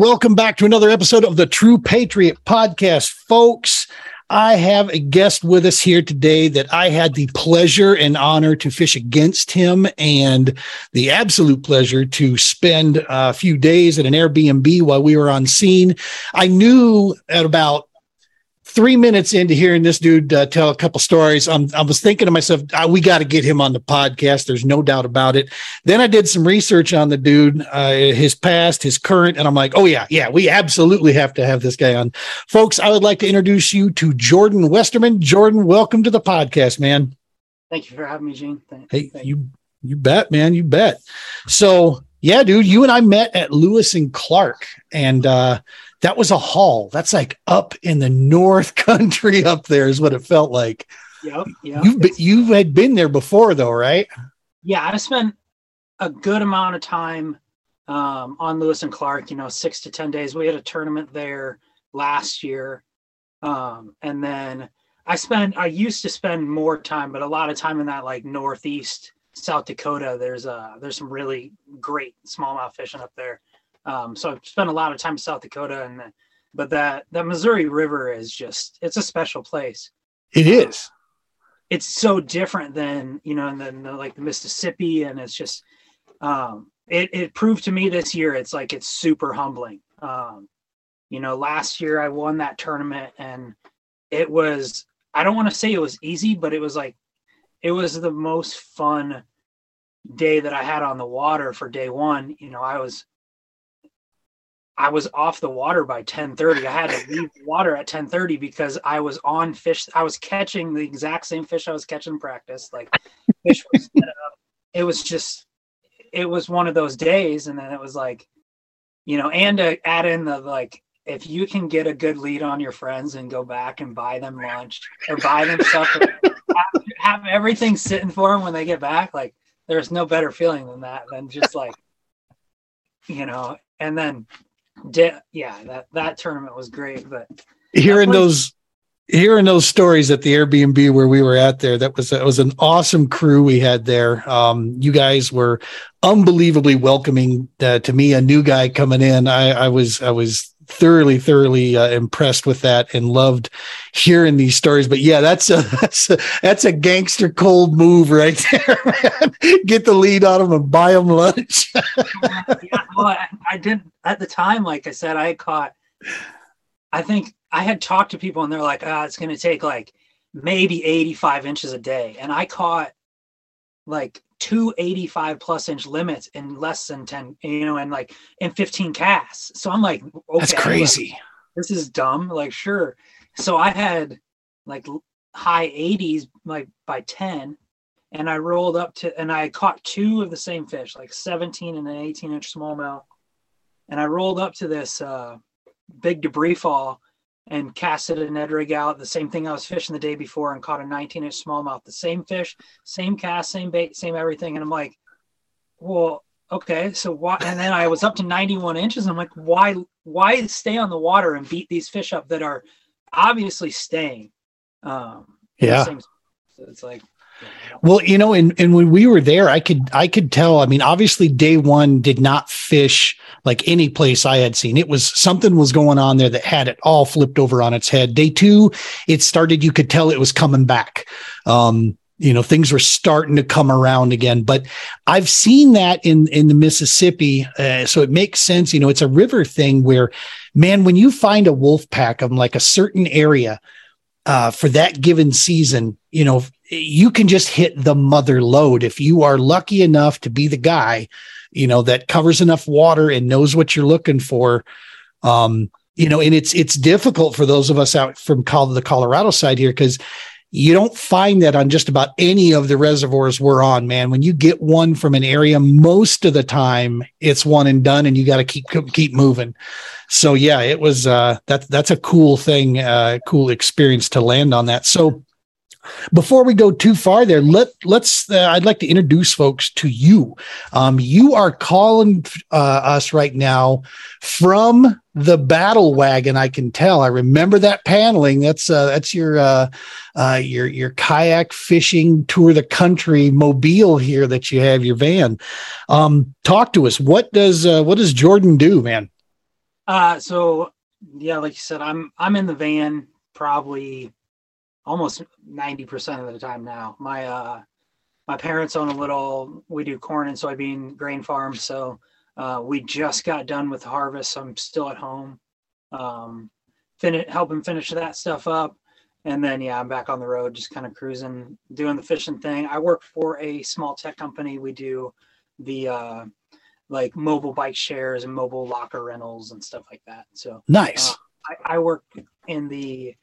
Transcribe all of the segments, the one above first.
Welcome back to another episode of the True Patriot Podcast, folks. I have a guest with us here today that I had the pleasure and honor to fish against him and the absolute pleasure to spend a few days at an Airbnb while we were on scene. I knew at about three minutes into hearing this dude uh, tell a couple stories, I'm, I was thinking to myself, ah, we got to get him on the podcast. There's no doubt about it. Then I did some research on the dude, uh, his past, his current, and I'm like, oh, yeah, yeah, we absolutely have to have this guy on. Folks, I would like to introduce you to Jordan Westerman. Jordan, welcome to the podcast, man. Thank you for having me, Gene. Thank, hey, thank you, you bet, man. You bet. So, yeah, dude, you and I met at Lewis and Clark, and uh, that was a haul. That's like up in the North Country up there is what it felt like. Yep. yep. You you had been there before though, right? Yeah, I spent a good amount of time um, on Lewis and Clark. You know, six to ten days. We had a tournament there last year, um, and then I spent. I used to spend more time, but a lot of time in that like Northeast South Dakota. There's uh there's some really great smallmouth fishing up there. Um, so I've spent a lot of time in South Dakota, and but that that Missouri River is just it's a special place. It is. It's so different than you know, and then the, like the Mississippi, and it's just um, it it proved to me this year. It's like it's super humbling. Um, you know, last year I won that tournament, and it was I don't want to say it was easy, but it was like it was the most fun day that I had on the water for day one. You know, I was I was off the water by 10:30. I had to leave the water at 10:30 because I was on fish. I was catching the exact same fish I was catching in practice. Like fish was set up. It was just it was one of those days and then it was like you know and to add in the like if you can get a good lead on your friends and go back and buy them lunch or buy them stuff have, have everything sitting for them when they get back like there's no better feeling than that than just like you know and then yeah, that that tournament was great. But hearing those hearing those stories at the Airbnb where we were at there, that was that was an awesome crew we had there. Um, you guys were unbelievably welcoming uh, to me, a new guy coming in. I, I was I was thoroughly, thoroughly uh, impressed with that and loved hearing these stories. But yeah, that's a that's a, that's a gangster cold move right there. Man. Get the lead on them and buy them lunch. yeah, well, I, I did at the time. Like I said, I caught. I think I had talked to people and they're like, "Ah, oh, it's going to take like maybe 85 inches a day," and I caught like two 85 plus inch limits in less than 10 you know and like in 15 casts. So i'm like okay, that's crazy. like, this is dumb like sure. So i had like high 80s like by 10 and i rolled up to and i caught two of the same fish like 17 and an 18 inch smallmouth. And i rolled up to this uh big debris fall and casted a Ned rig out. The same thing I was fishing the day before and caught a 19 inch smallmouth. The same fish, same cast, same bait, same everything. And I'm like, well, okay, so why? And then I was up to 91 inches. I'm like, why? Why stay on the water and beat these fish up that are obviously staying? Um, yeah. so it's like well, you know, and and when we were there, I could I could tell. I mean, obviously, day one did not fish like any place I had seen. It was something was going on there that had it all flipped over on its head. Day two, it started. You could tell it was coming back. Um, you know, things were starting to come around again. But I've seen that in in the Mississippi, uh, so it makes sense. You know, it's a river thing where, man, when you find a wolf pack of like a certain area uh, for that given season, you know, you can just hit the mother load if you are lucky enough to be the guy, you know, that covers enough water and knows what you're looking for. Um, you know, and it's it's difficult for those of us out from the Colorado side here because you don't find that on just about any of the reservoirs we're on, man. When you get one from an area, most of the time it's one and done, and you got to keep keep moving. So yeah, it was uh, that that's a cool thing, uh, cool experience to land on that. So before we go too far there, let let's. Uh, I'd like to introduce folks to you. Um, you are calling uh, us right now from the battle wagon. I can tell. I remember that paneling. That's uh, that's your uh, uh, your your kayak fishing tour the country mobile here that you have your van. Um, talk to us. What does uh, what does Jordan do, man? Uh, so yeah, like you said, I'm I'm in the van probably almost ninety percent of the time now. My uh, my parents own a little. We do corn and soybean grain farm, so uh, we just got done with harvest. So I'm still at home, um, finish helping finish that stuff up, and then yeah, I'm back on the road, just kind of cruising, doing the fishing thing. I work for a small tech company. We do the uh, like mobile bike shares and mobile locker rentals and stuff like that. So nice. Uh, I, I, work in the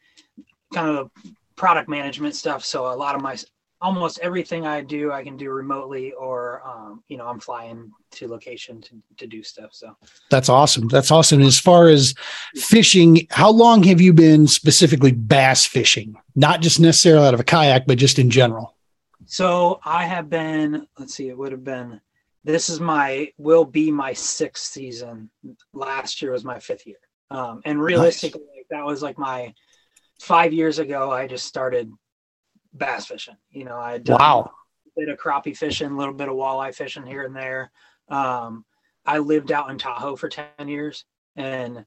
kind of product management stuff. So a lot of my almost everything I do, I can do remotely, or um, you know, I'm flying to location to, to do stuff. So that's awesome. That's awesome. As far as fishing, how long have you been specifically bass fishing? Not just necessarily out of a kayak, but just in general. So I have been. Let's see, it would have been this is my will be my sixth season. Last year was my fifth year. Um, and realistically, nice. that was like my five years ago. I just started bass fishing. You know, I done wow. a bit of crappie fishing, a little bit of walleye fishing here and there. Um, I lived out in Tahoe for ten years and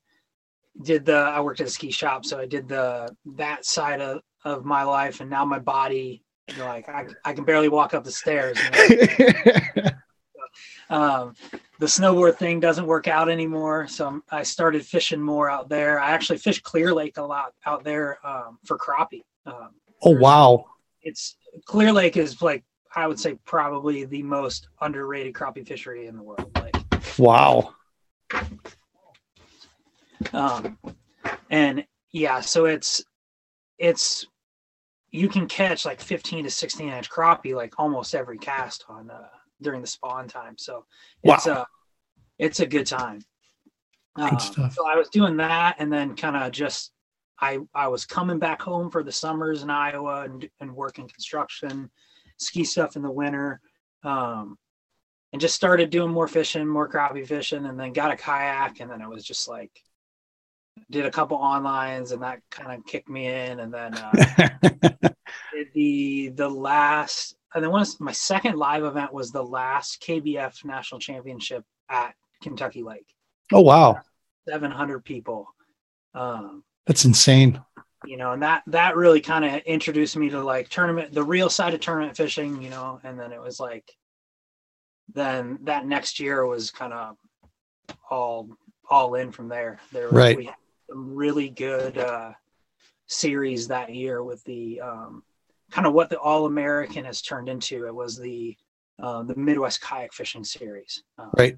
did the. I worked at a ski shop, so I did the that side of of my life, and now my body. Like I, I can barely walk up the stairs. You know? um, the snowboard thing doesn't work out anymore. So I'm, i started fishing more out there. I actually fish Clear Lake a lot out there um, for crappie. Um, oh wow! It's Clear Lake is like I would say probably the most underrated crappie fishery in the world. Like wow. Um, and yeah, so it's it's you can catch like 15 to 16 inch crappie like almost every cast on uh, during the spawn time. So it's wow. a it's a good time. Good um, so I was doing that, and then kind of just I I was coming back home for the summers in Iowa and and working construction, ski stuff in the winter, um, and just started doing more fishing, more crappie fishing, and then got a kayak, and then it was just like did a couple onlines, and that kind of kicked me in, and then uh, the the last and then once my second live event was the last KBF national championship at Kentucky Lake. Oh wow. 700 people. Um, That's insane. You know, and that that really kind of introduced me to like tournament, the real side of tournament fishing. You know, and then it was like, then that next year was kind of all all in from there. There, right. We had some really good uh, series that year with the um, kind of what the All American has turned into. It was the uh, the Midwest Kayak Fishing Series. Um, right.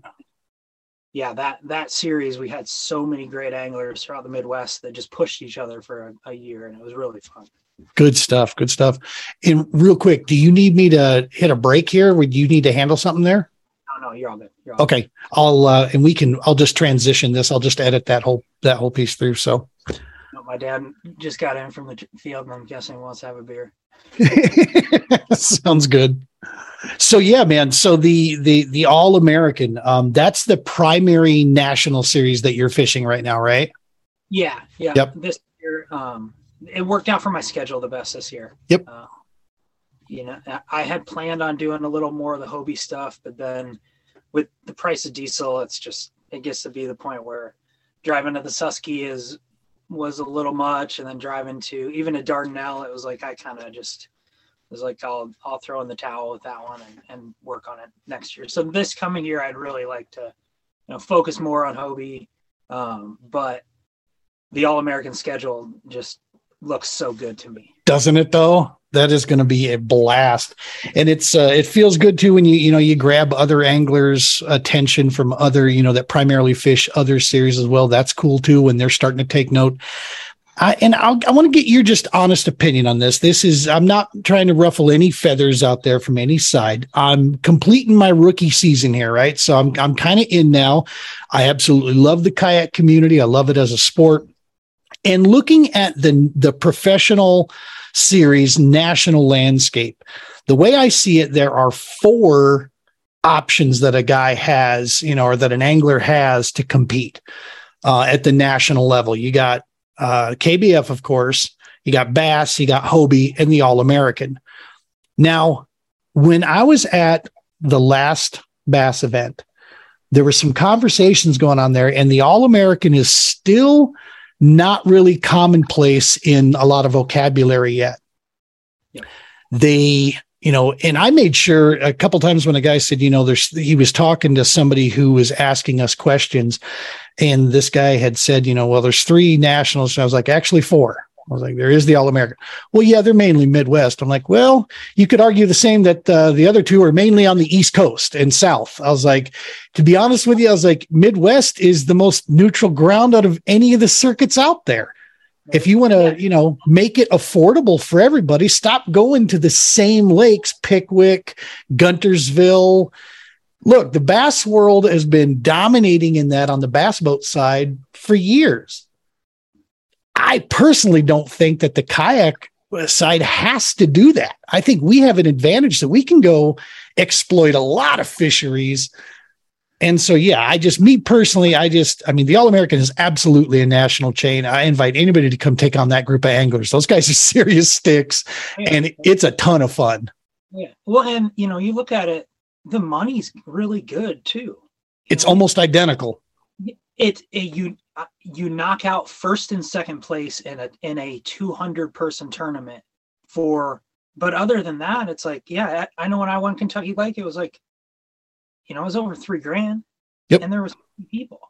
Yeah, that that series we had so many great anglers throughout the Midwest that just pushed each other for a, a year, and it was really fun. Good stuff. Good stuff. And real quick, do you need me to hit a break here? Would you need to handle something there? No, no, you're all good. You're all okay, good. I'll uh, and we can. I'll just transition this. I'll just edit that whole that whole piece through. So. My dad just got in from the field, and I'm guessing wants to have a beer. Sounds good. So yeah, man. So the the the All American, um, that's the primary national series that you're fishing right now, right? Yeah, yeah. Yep. This year, um, it worked out for my schedule the best this year. Yep. Uh, you know, I had planned on doing a little more of the Hobie stuff, but then with the price of diesel, it's just it gets to be the point where driving to the Susky is was a little much, and then driving to even to Dardanelle, it was like I kind of just was like I'll I'll throw in the towel with that one and, and work on it next year. So this coming year, I'd really like to you know focus more on Hobie, um, but the All American schedule just looks so good to me. Doesn't it though? that is going to be a blast and it's uh, it feels good too when you you know you grab other anglers attention from other you know that primarily fish other series as well that's cool too when they're starting to take note I, and I'll, i want to get your just honest opinion on this. This is, I'm not trying to ruffle any feathers out there from any side. I'm completing my rookie season here, right? So I'm, I'm kind of in now. I absolutely love the kayak community. I love it as a sport. And looking at the, the professional, series national landscape. The way I see it, there are four options that a guy has, you know, or that an angler has to compete uh, at the national level. You got uh, KBF, of course, you got Bass, you got Hobie, and the All American. Now, when I was at the last Bass event, there were some conversations going on there, and the All American is still not really commonplace in a lot of vocabulary yet. Yeah. They, you know, and I made sure a couple times when a guy said, you know, there's he was talking to somebody who was asking us questions, and this guy had said, you know, well, there's three nationals. And I was like, actually four. I was like, there is the All American. Well, yeah, they're mainly Midwest. I'm like, well, you could argue the same that uh, the other two are mainly on the East Coast and South. I was like, to be honest with you, I was like, Midwest is the most neutral ground out of any of the circuits out there. If you want to, you know, make it affordable for everybody, stop going to the same lakes, Pickwick, Guntersville. Look, the bass world has been dominating in that on the bass boat side for years I personally don't think that the kayak side has to do that. I think we have an advantage that we can go exploit a lot of fisheries. And so, yeah, I just, me personally, I just, I mean, the All American is absolutely a national chain. I invite anybody to come take on that group of anglers. Those guys are serious sticks yeah. and it's a ton of fun. Yeah. Well, and, you know, you look at it, the money's really good too. It's almost identical. It's a, you Uh, you knock out first and second place in a in a 200 person tournament for but other than that it's like yeah I, I, know when i won kentucky lake it was like you know it was over three grand. Yep. and there was people.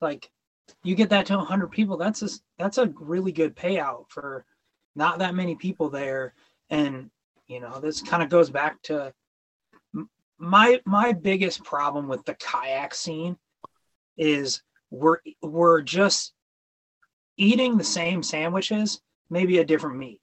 Like you get that to 100 people that's a that's a really good payout for not that many people there. And you know this kind of goes back to my my biggest problem with the kayak scene is we're we're just eating the same sandwiches, maybe a different meat.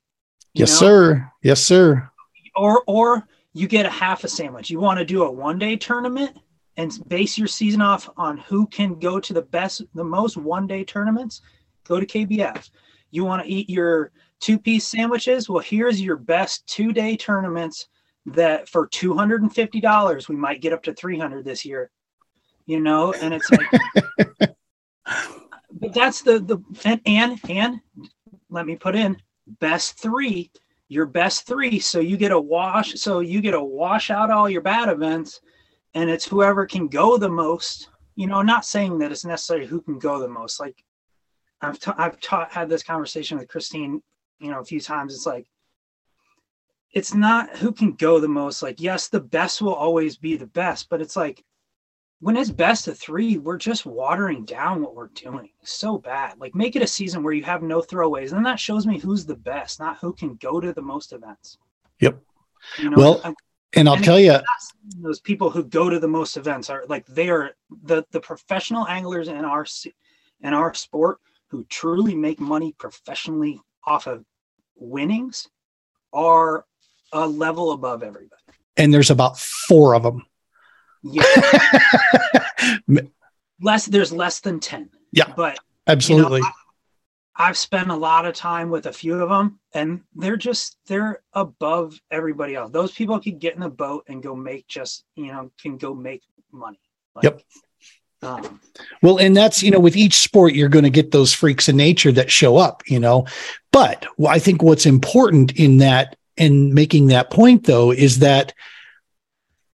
Yes, know? sir. Yes, sir. Or or you get a half a sandwich. You want to do a one day tournament and base your season off on who can go to the best, the most one day tournaments. Go to KBF. You want to eat your two piece sandwiches? Well, here's your best two day tournaments that for $250, we might get up to 300 this year, you know? And it's like, but that's the the and, and and let me put in best three your best three. So you get a wash so you get a wash out all your bad events and it's whoever can go the most. You know not saying that it's necessarily who can go the most. Like i've ta- i've taught had this conversation with christine you know a few times. It's like it's not who can go the most. Like yes the best will always be the best but it's like when it's best of three, we're just watering down what we're doing so bad. Like make it a season where you have no throwaways, and that shows me who's the best, not who can go to the most events. Yep. You know, well, and I'll and tell you, those people who go to the most events are like they are the the professional anglers in our in our sport who truly make money professionally off of winnings are a level above everybody. And there's about four of them yeah. less there's less than 10. Yeah. But absolutely. You know, I, I've spent a lot of time with a few of them and they're just they're above everybody else. Those people can get in the boat and go make just, you know, can go make money. Like, yep. Um, well, and that's, you know, with each sport, you're going to get those freaks in nature that show up, you know. But I think what's important in that, in making that point, though, is that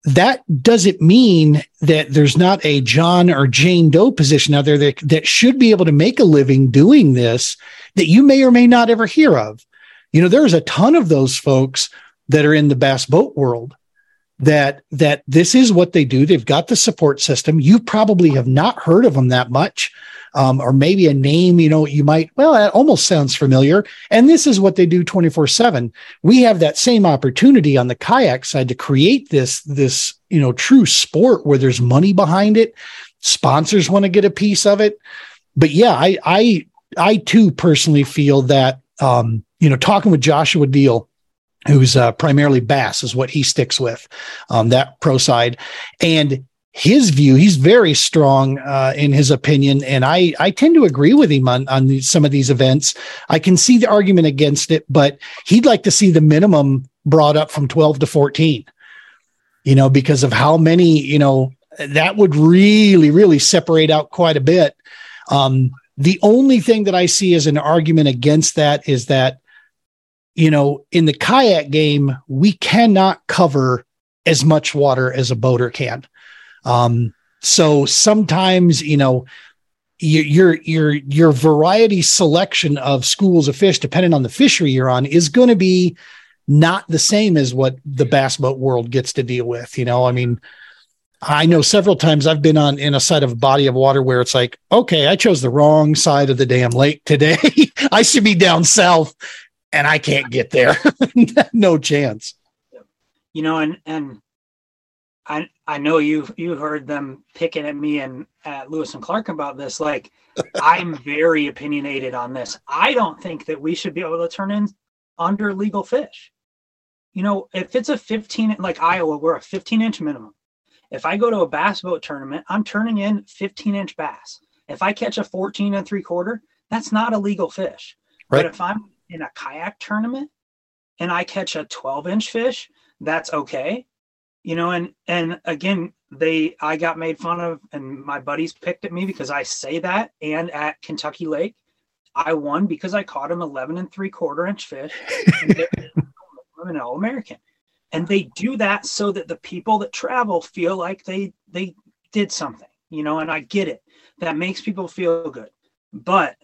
that doesn't mean that there's not a John or Jane Doe position out there that, that should be able to make a living doing this that you may or may not ever hear of. You know, there's a ton of those folks that are in the bass boat world that that this is what they do. They've got the support system. You probably have not heard of them that much um, or maybe a name, you know, you might, well, that almost sounds familiar. And this is what they do 24 seven. We have that same opportunity on the kayak side to create this, this, you know, true sport where there's money behind it. Sponsors want to get a piece of it. But yeah, I, I, I too personally feel that, um, you know, talking with Joshua Deal, who's uh, primarily bass is what he sticks with um, that pro side and his view. He's very strong uh, in his opinion, and I I tend to agree with him on on the, some of these events. I can see the argument against it, but he'd like to see the minimum brought up from twelve to fourteen. You know, because of how many you know that would really really separate out quite a bit. Um, the only thing that I see as an argument against that is that you know in the kayak game we cannot cover as much water as a boater can um, So sometimes, you know, your your your variety selection of schools of fish, depending on the fishery you're on, is going to be not the same as what the bass boat world gets to deal with. You know, I mean, I know several times I've been on in a side of a body of water where it's like, okay, I chose the wrong side of the damn lake today. I should be down south and I can't get there. no chance. You know, and and I I know you've you heard them picking at me and at Lewis and Clark about this. Like, I'm very opinionated on this. I don't think that we should be able to turn in under legal fish. You know, if it's a 15 like Iowa, we're a 15 inch minimum. If I go to a bass boat tournament, I'm turning in 15 inch bass. If I catch a 14 and three quarter, that's not a legal fish. Right. But if I'm in a kayak tournament and I catch a 12 inch fish, that's okay you know and and again they i got made fun of and my buddies picked at me because i say that and at kentucky lake i won because i caught him 11 and three quarter inch fish i'm an all-american. And they do that so that the people that travel feel like they they did something you know and i get it. That makes people feel good. But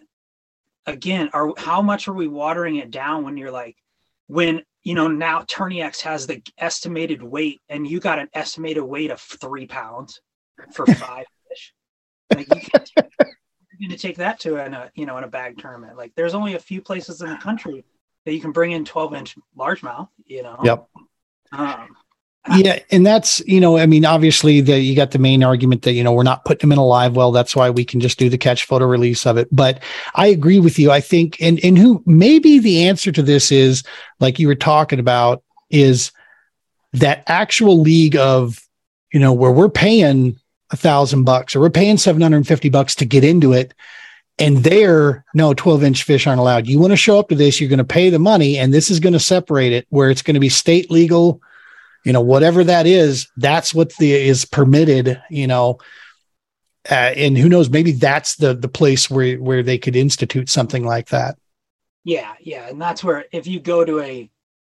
again are how much are we watering it down when you're like when you know, now Tourney-X has the estimated weight, and you got an estimated weight of three pounds for five fish. Like you can take, you're going to take that to in a you know in a bag tournament. Like there's only a few places in the country that you can bring in 12 inch largemouth. You know. Yep. Um, yeah, and that's you know, I mean, obviously the you got the main argument that you know we're not putting them in a live well. That's why we can just do the catch photo release of it. But I agree with you. I think, and and who maybe the answer to this is like you were talking about is that actual league of you know where we're paying a thousand bucks or we're paying 750 bucks to get into it and there no 12 inch fish aren't allowed you want to show up to this you're going to pay the money and this is going to separate it where it's going to be state legal you know whatever that is that's what the is permitted you know uh, and who knows maybe that's the the place where where they could institute something like that. Yeah yeah and that's where if you go to a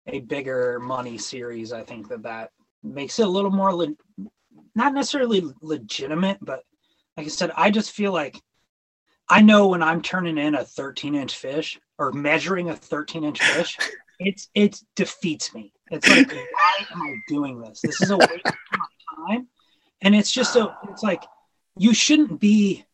a bigger money series i think that that makes it a little more le- not necessarily legitimate but like i said i just feel like i know when i'm turning in a 13 inch fish or measuring a 13 inch fish it's it defeats me it's like, why am I doing this? This is a waste of my time. And it's just a, it's like, you shouldn't be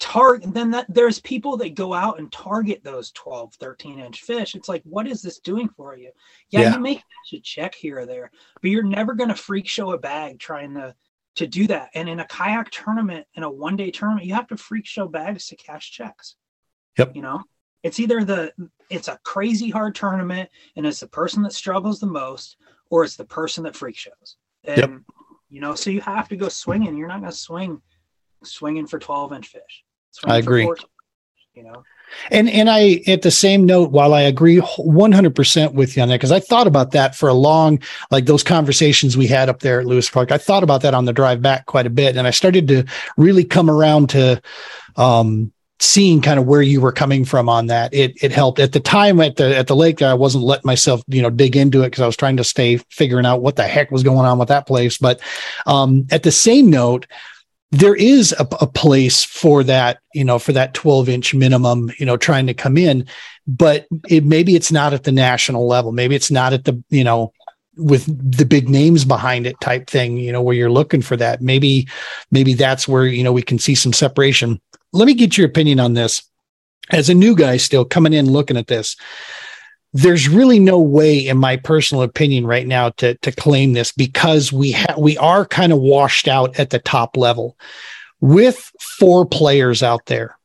target then that there's people that go out and target those 12 13 inch fish it's like what is this doing for you yeah, yeah. you make a check here or there but you're never going to freak show a bag trying to to do that and in a kayak tournament in a one day tournament you have to freak show bags to cash checks yep you know it's either the it's a crazy hard tournament and it's the person that struggles the most, or it's the person that freak shows. And yep. you know, so you have to go swinging. You're not going to swing swinging for 12 inch fish. I agree. 14, you know. And and I at the same note, while I agree 100% with you on that, because I thought about that for a long, like those conversations we had up there at Lewis Park. I thought about that on the drive back quite a bit, and I started to really come around to um, seeing kind of where you were coming from on that. It it helped. At the time at the at the lake i wasn't letting myself you know dig into it because i was trying to stay figuring out what the heck was going on with that place. But um at the same note there is a, a place for that you know for that 12 inch minimum you know trying to come in but it maybe it's not at the national level. Maybe it's not at the you know with the big names behind it type thing you know where you're looking for that. Maybe maybe that's where you know we can see some separation let me get your opinion on this. As a new guy still coming in looking at this, there's really no way, in my personal opinion, right now to to claim this because we ha- we are kind of washed out at the top level with four players out there.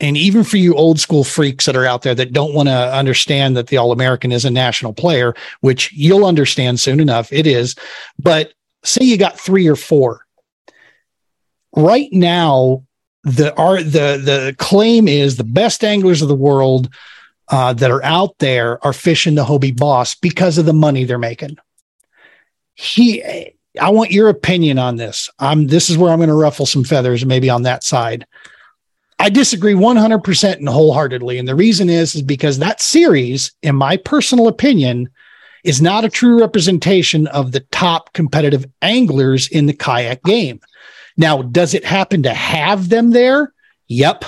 And even for you old school freaks that are out there that don't want to understand that the All American is a national player, which you'll understand soon enough, it is. But say you got three or four. Right now, the are the the claim is the best anglers of the world uh, that are out there are fishing the Hobie Boss because of the money they're making. He, I want your opinion on this. I'm this is where I'm going to ruffle some feathers, maybe on that side. I disagree 100% and wholeheartedly, and the reason is is because that series, in my personal opinion, is not a true representation of the top competitive anglers in the kayak game. Now, does it happen to have them there? Yep.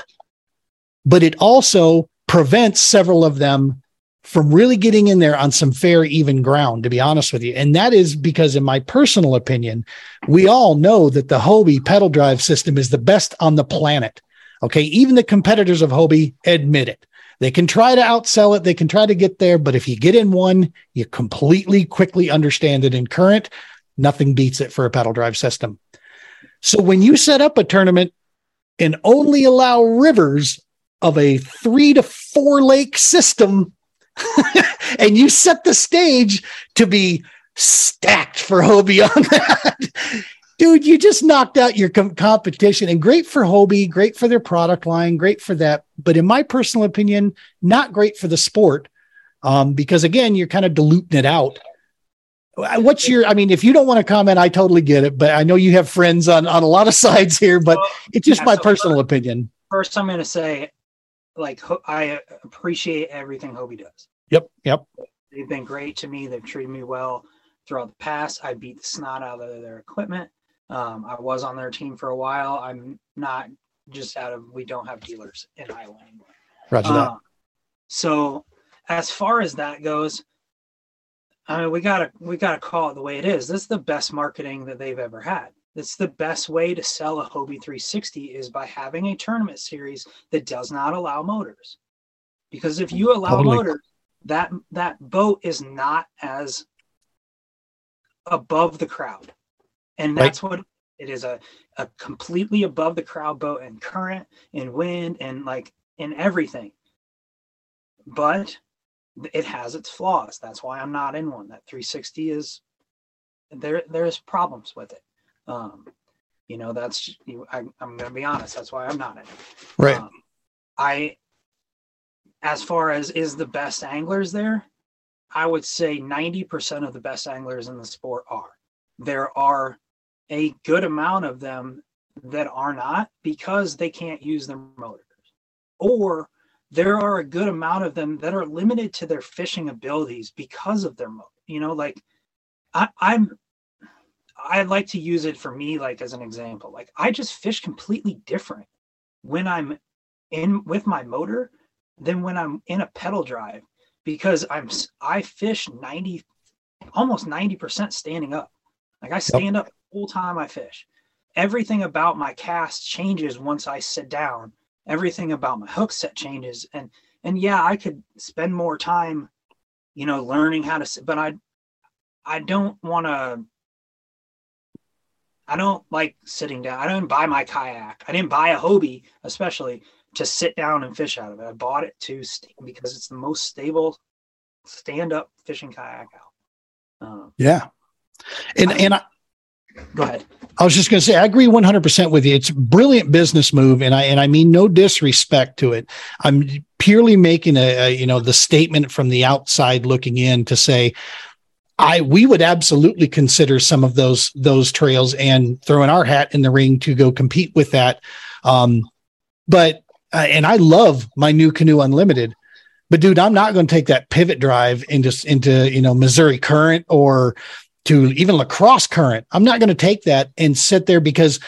But it also prevents several of them from really getting in there on some fair, even ground, to be honest with you. And that is because, in my personal opinion, we all know that the Hobie pedal drive system is the best on the planet. Okay. Even the competitors of Hobie admit it. They can try to outsell it, they can try to get there, but if you get in one, you completely quickly understand it in current. Nothing beats it for a pedal drive system. So when you set up a tournament and only allow rivers of a three to four lake system, and you set the stage to be stacked for Hobie on that. Dude, you just knocked out your com- competition and great for Hobie, great for their product line, great for that. But in my personal opinion, not great for the sport um, because, again, you're kind of diluting it out. Uh, what's your, I mean, if you don't want to comment, I totally get it. But I know you have friends on, on a lot of sides here, but well, it's just yeah, my so personal first, opinion. First, I'm going to say, like, I appreciate everything Hobie does. Yep. Yep. They've been great to me. They've treated me well throughout the past. I beat the snot out of their equipment. Um, I was on their team for a while. I'm not just out of we don't have dealers in Iowa anymore. Roger that. Uh, so as far as that goes, I mean we gotta we gotta call it the way it is. This is the best marketing that they've ever had. It's the best way to sell a Hobie 360 is by having a tournament series that does not allow motors. Because if you allow totally. motors, that that boat is not as above the crowd and that's right. what it is a, a completely above the crowd boat and current and wind and like in everything but it has its flaws. That's why i'm not in one. That 360 is there there's problems with it. Um you know that's I, i'm gonna be honest that's why i'm not in it. Right. Um, i as far as is the best anglers there? I would say 90% of the best anglers in the sport are. There are a good amount of them that are not because they can't use their motors. Or there are a good amount of them that are limited to their fishing abilities because of their motor you know like I, i'm i like to use it for me like as an example like i just fish completely different when i'm in with my motor than when i'm in a pedal drive because i'm i fish 90 almost 90% standing up like I stand yep. up whole time I fish. Everything about my cast changes once I sit down. Everything about my hook set changes. And and yeah, I could spend more time, you know, learning how to but I I don't want to I don't like sitting down. I didn't buy my kayak. I didn't buy a Hobie, especially to sit down and fish out of it. I bought it to because it's the most stable stand up fishing kayak out. Um, yeah, and I, and I, go ahead. I was just going to say I agree 100% with you. It's a brilliant business move and I and I mean no disrespect to it. I'm purely making a, a you know the statement from the outside looking in to say I we would absolutely consider some of those those trails and throwing our hat in the ring to go compete with that. Um, but uh, and I love my NuCanoe Unlimited, but dude, I'm not going to take that pivot drive into into you know Missouri Current or to even La Crosse current. I'm not going to take that and sit there because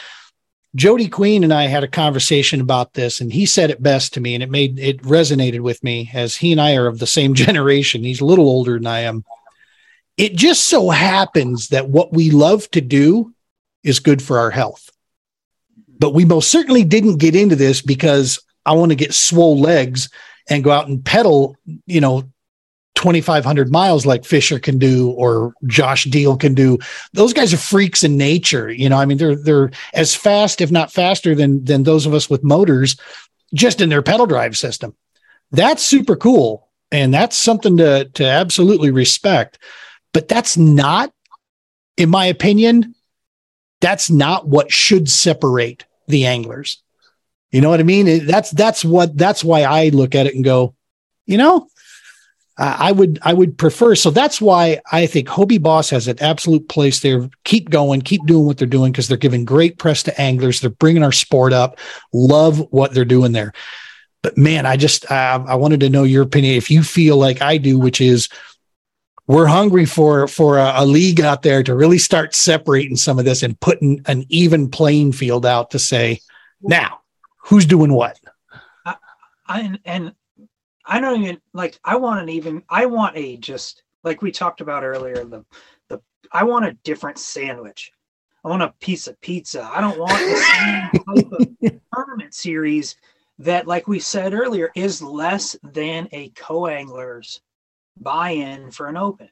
Jody Queen and I had a conversation about this, and he said it best to me, and it made it resonated with me as he and I are of the same generation. He's a little older than I am. It just so happens that what we love to do is good for our health. But we most certainly didn't get into this because I want to get swole legs and go out and pedal, you know, 2500 miles like Fisher can do or Josh Deal can do. Those guys are freaks in nature. You know, I mean, they're, they're as fast, if not faster than, than those of us with motors just in their pedal drive system. That's super cool. And that's something to, to absolutely respect. But that's not, in my opinion, that's not what should separate the anglers. You know what I mean? That's, that's what, that's why I look at it and go, you know, I would I would prefer. So that's why I think Hobie Boss has an absolute place there. Keep going, keep doing what they're doing because they're giving great press to anglers. They're bringing our sport up. Love what they're doing there. But man, I just uh, I wanted to know your opinion. If you feel like I do, which is we're hungry for for a, a, league out there to really start separating some of this and putting an even playing field out to say now who's doing what I, I and i don't even like i want an even i want a just like we talked about earlier the the i want a different sandwich i want a piece of pizza i don't want the same type of tournament series that like we said earlier is less than a co-anglers buy-in for an open.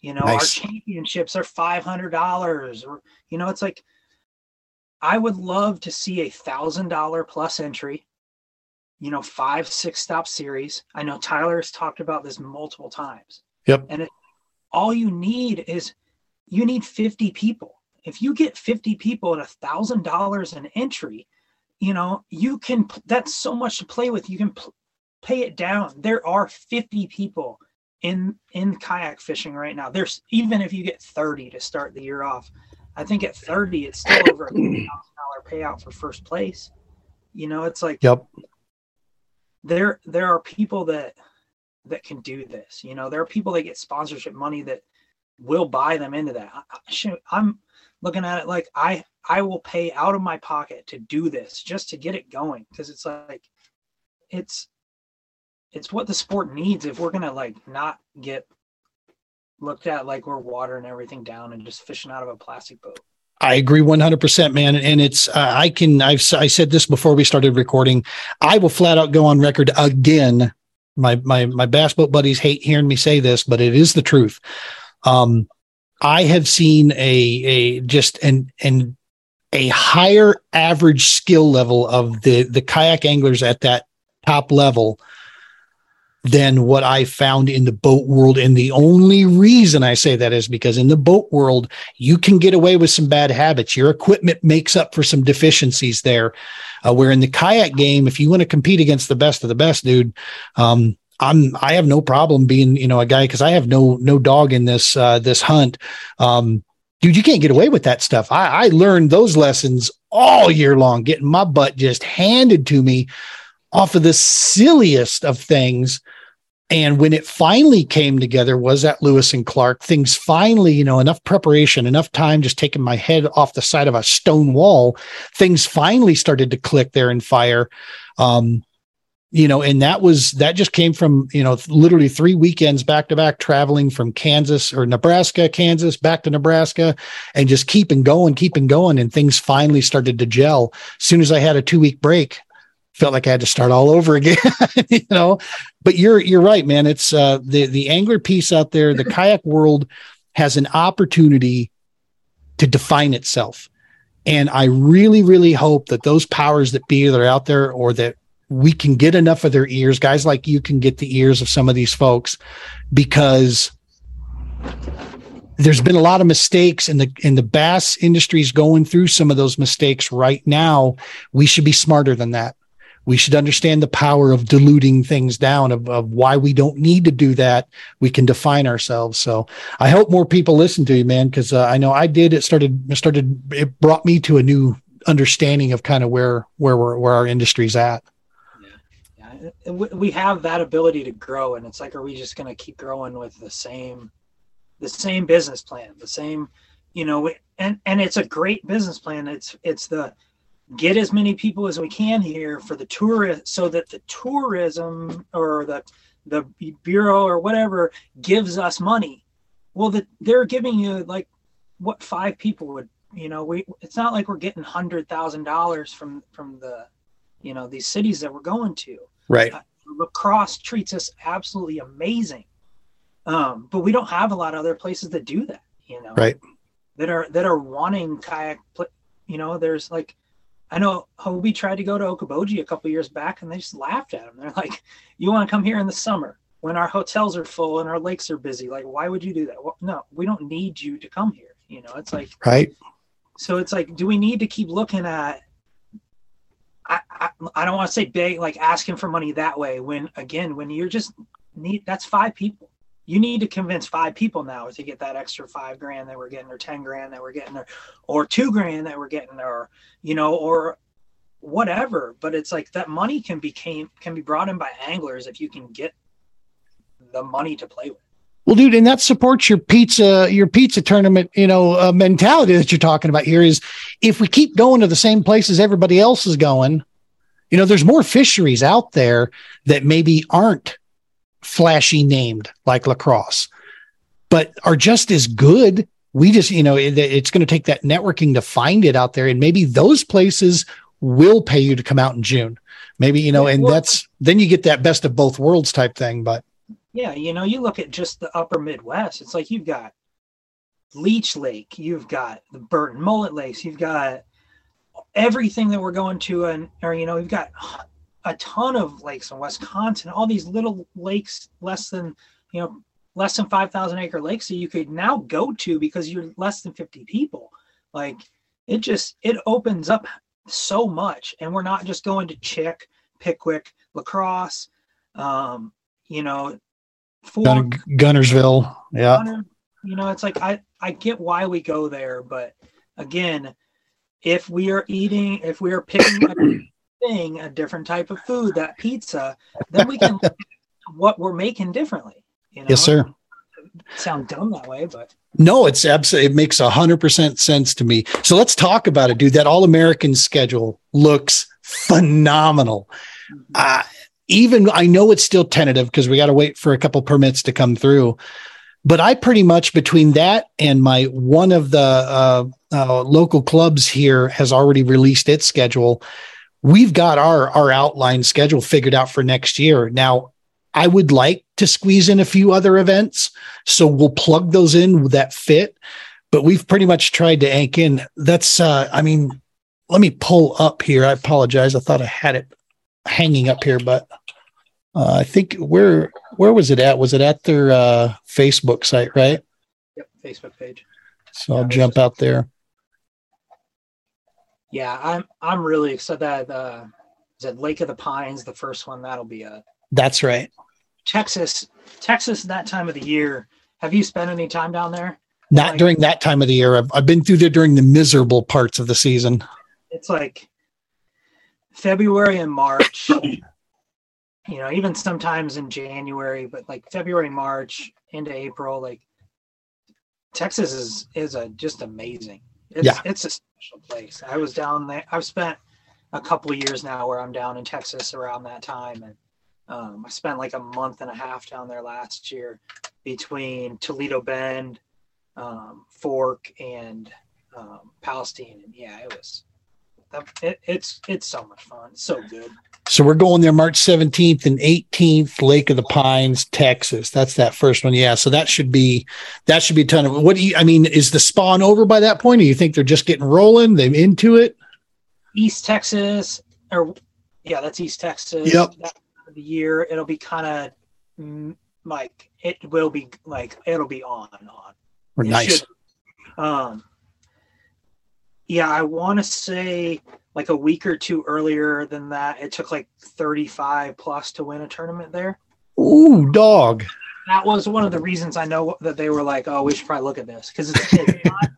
You know, nice. our championships are five hundred dollars, or you know, it's like I would love to see a thousand dollar plus entry. You know, five six stop series. I know Tyler has talked about this multiple times. Yep. And it, all you need is you need fifty people. If you get fifty people at a thousand dollars an entry, you know you can. That's so much to play with. You can pay it down. There are fifty people in in kayak fishing right now. There's even if you get 30 to start the year off, I think at 30 it's still over a thousand dollar payout for first place. You know, it's like yep. There there are people that that can do this. You know, there are people that get sponsorship money that will buy them into that. I, I'm looking at it like I I will pay out of my pocket to do this just to get it going because it's like it's it's what the sport needs if we're gonna like not get looked at like we're watering everything down and just fishing out of a plastic boat. I agree 100%, man. And it's, uh, I can, I've, I said this before we started recording. I will flat out go on record again. My, my, my bass boat buddies hate hearing me say this, but it is the truth. Um, I have seen a, a just an, an, a higher average skill level of the, the kayak anglers at that top level than what I found in the boat world. And the only reason I say that is because in the boat world, you can get away with some bad habits. Your equipment makes up for some deficiencies there. Uh, where in the kayak game, if you want to compete against the best of the best, dude, um, I'm I have no problem being you know a guy because I have no no dog in this uh, this hunt. Um, dude, you can't get away with that stuff. I, I learned those lessons all year long, getting my butt just handed to me off of the silliest of things. And when it finally came together was at Lewis and Clark, things finally, you know, enough preparation, enough time just taking my head off the side of a stone wall, things finally started to click there and fire. Um, you know, and that was that just came from, you know, literally three weekends back to back traveling from Kansas or Nebraska, Kansas, back to Nebraska, and just keeping going, keeping going. And things finally started to gel. As soon as I had a two week break, felt like I had to start all over again, you know. But you're you're right, man. It's uh, the the angler piece out there. The kayak world has an opportunity to define itself, and I really really hope that those powers that be that are out there, or that we can get enough of their ears. Guys like you can get the ears of some of these folks, because there's been a lot of mistakes and the in the bass industry is going through some of those mistakes right now. We should be smarter than that we should understand the power of diluting things down of, of why we don't need to do that. We can define ourselves. So i hope more people listen to you man because uh, i know i did. It started started it brought me to a new understanding of kind of where where we're, where our industry's at. Yeah. We have that ability to grow and it's like are we just going to keep growing with the same the same business plan the same you know and and it's a great business plan. It's it's the get as many people as we can here for the tourist so that the tourism or the the bureau or whatever gives us money. Well that they're giving you like what five people would you know we it's not like we're getting hundred thousand dollars from from the you know these cities that we're going to. Right. Uh, La Crosse treats us absolutely amazing. Um but we don't have a lot of other places that do that you know. Right. That are that are wanting kayak you know there's like I know Hobie tried to go to Okoboji a couple years back and they just laughed at him. They're like, You want to come here in the summer when our hotels are full and our lakes are busy? Like, why would you do that? Well, no, we don't need you to come here. You know, it's like, right. So it's like, do we need to keep looking at? I, I, I don't want to say big, like asking for money that way. When again, when you're just need, that's five people you need to convince five people now to get that extra five grand that we're getting or 10 grand that we're getting or, or two grand that we're getting or you know or whatever but it's like that money can became can be brought in by anglers if you can get the money to play with Well, dude, and that supports your pizza, your pizza tournament, you know, uh, mentality that you're talking about here. Is if we keep going to the same places everybody else is going, you know, there's more fisheries out there that maybe aren't flashy named like La Crosse, but are just as good. We just, you know, it, it's going to take that networking to find it out there, and maybe those places will pay you to come out in June. Maybe you know, and that's then you get that best of both worlds type thing. But yeah, you know, you look at just the upper Midwest, it's like you've got Leech Lake, you've got the Burt and Mullett Lakes, you've got everything that we're going to, and or you know, we've got a ton of lakes in Wisconsin, all these little lakes, less than you know, less than five thousand acre lakes that you could now go to because you're less than fifty people. Like it just it opens up so much, and we're not just going to Chick, Pickwick, La Crosse, um, you know, Gun- Guntersville. Yeah. Gunner, you know, it's like I I get why we go there, but again, if we are eating, if we are picking thing, a different type of food, that pizza, then we can what we're making differently. You know? Yes, sir. Sound dumb that way, but no, it's absolutely it makes a hundred percent sense to me. So let's talk about it, dude. That all American schedule looks phenomenal. Mm-hmm. Uh, even I know it's still tentative because we got to wait for a couple permits to come through. But I pretty much between that and my one of the uh, uh, local clubs here has already released its schedule. We've got our our outline schedule figured out for next year. Now, I would like to squeeze in a few other events, so we'll plug those in that fit. But we've pretty much tried to ank in. That's uh, I mean, let me pull up here. I apologize. I thought I had it hanging up here, but uh, I think where where was it at? Was it at their uh, Facebook site, right? Yep, Facebook page. So yeah, I'll jump out there. Yeah, I'm I'm really excited that uh, is it Lake of the Pines, the first one. That'll be a. That's right. Texas, Texas, that time of the year. Have you spent any time down there? Not like, during that time of the year. I've, I've been through there during the miserable parts of the season. It's like February and March you know, even sometimes in January, but like February, March into April, like Texas is is a just amazing. It's, yeah, it's a special place. I was down there. I've spent a couple of years now where I'm down in Texas around that time, and um, I spent like a month and a half down there last year between Toledo Bend, um, Fork, and um, Palestine, and yeah, it was. It, it's it's so much fun. It's so good. So we're going there March 17th and 18th, Lake of the Pines, Texas. That's that first one. Yeah. So that should be that should be a ton of what do you I mean, is the spawn over by that point? Or you think they're just getting rolling? They're into it? East Texas, or yeah, that's East Texas. Yep. the year. It'll be kind of mm, like it will be like it'll be on and on. Or nice. Should, um yeah, I want to say like a week or two earlier than that, it took like 35 plus to win a tournament there. Ooh, dog. That was one of the reasons I know that they were like, oh, we should probably look at this because it's, it's not